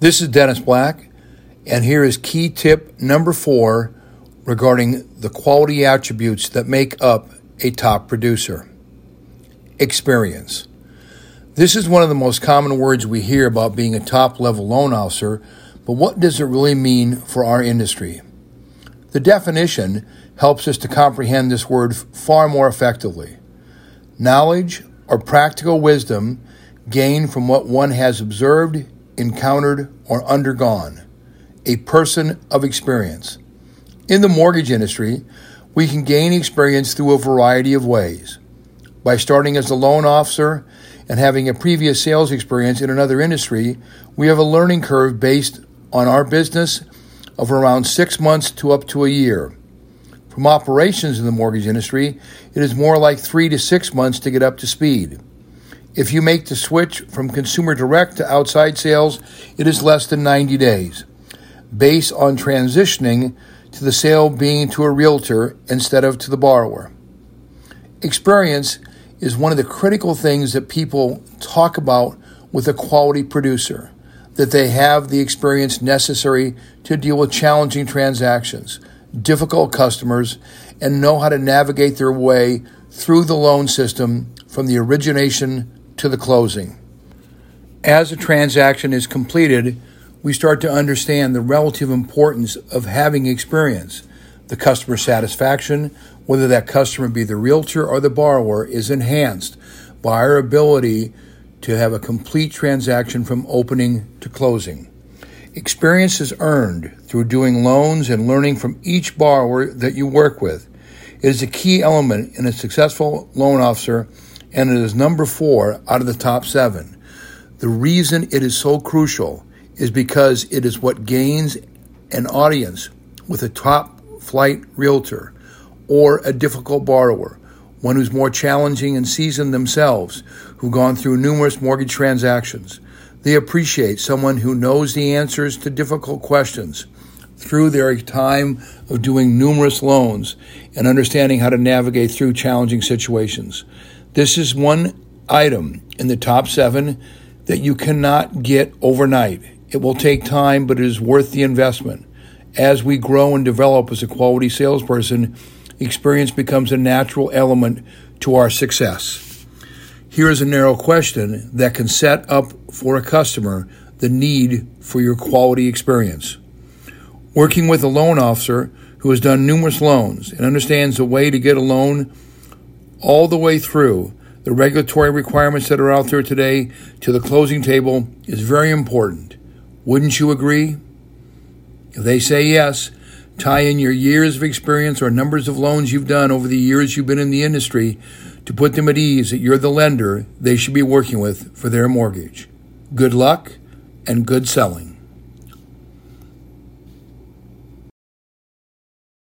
This is Dennis Black, and here is key tip number four regarding the quality attributes that make up a top producer experience. This is one of the most common words we hear about being a top level loan officer, but what does it really mean for our industry? The definition helps us to comprehend this word far more effectively. Knowledge or practical wisdom gained from what one has observed, encountered, or undergone. A person of experience. In the mortgage industry, we can gain experience through a variety of ways. By starting as a loan officer and having a previous sales experience in another industry, we have a learning curve based on our business of around six months to up to a year. From operations in the mortgage industry, it is more like three to six months to get up to speed. If you make the switch from consumer direct to outside sales, it is less than 90 days, based on transitioning to the sale being to a realtor instead of to the borrower. Experience is one of the critical things that people talk about with a quality producer, that they have the experience necessary to deal with challenging transactions difficult customers and know how to navigate their way through the loan system from the origination to the closing. As a transaction is completed, we start to understand the relative importance of having experience. The customer satisfaction, whether that customer be the realtor or the borrower, is enhanced by our ability to have a complete transaction from opening to closing. Experience is earned through doing loans and learning from each borrower that you work with. It is a key element in a successful loan officer, and it is number four out of the top seven. The reason it is so crucial is because it is what gains an audience with a top flight realtor or a difficult borrower, one who's more challenging and seasoned themselves, who've gone through numerous mortgage transactions. They appreciate someone who knows the answers to difficult questions through their time of doing numerous loans and understanding how to navigate through challenging situations. This is one item in the top seven that you cannot get overnight. It will take time, but it is worth the investment. As we grow and develop as a quality salesperson, experience becomes a natural element to our success. Here is a narrow question that can set up for a customer the need for your quality experience. Working with a loan officer who has done numerous loans and understands the way to get a loan all the way through the regulatory requirements that are out there today to the closing table is very important. Wouldn't you agree? If they say yes, tie in your years of experience or numbers of loans you've done over the years you've been in the industry to put them at ease that you're the lender they should be working with for their mortgage. Good luck and good selling.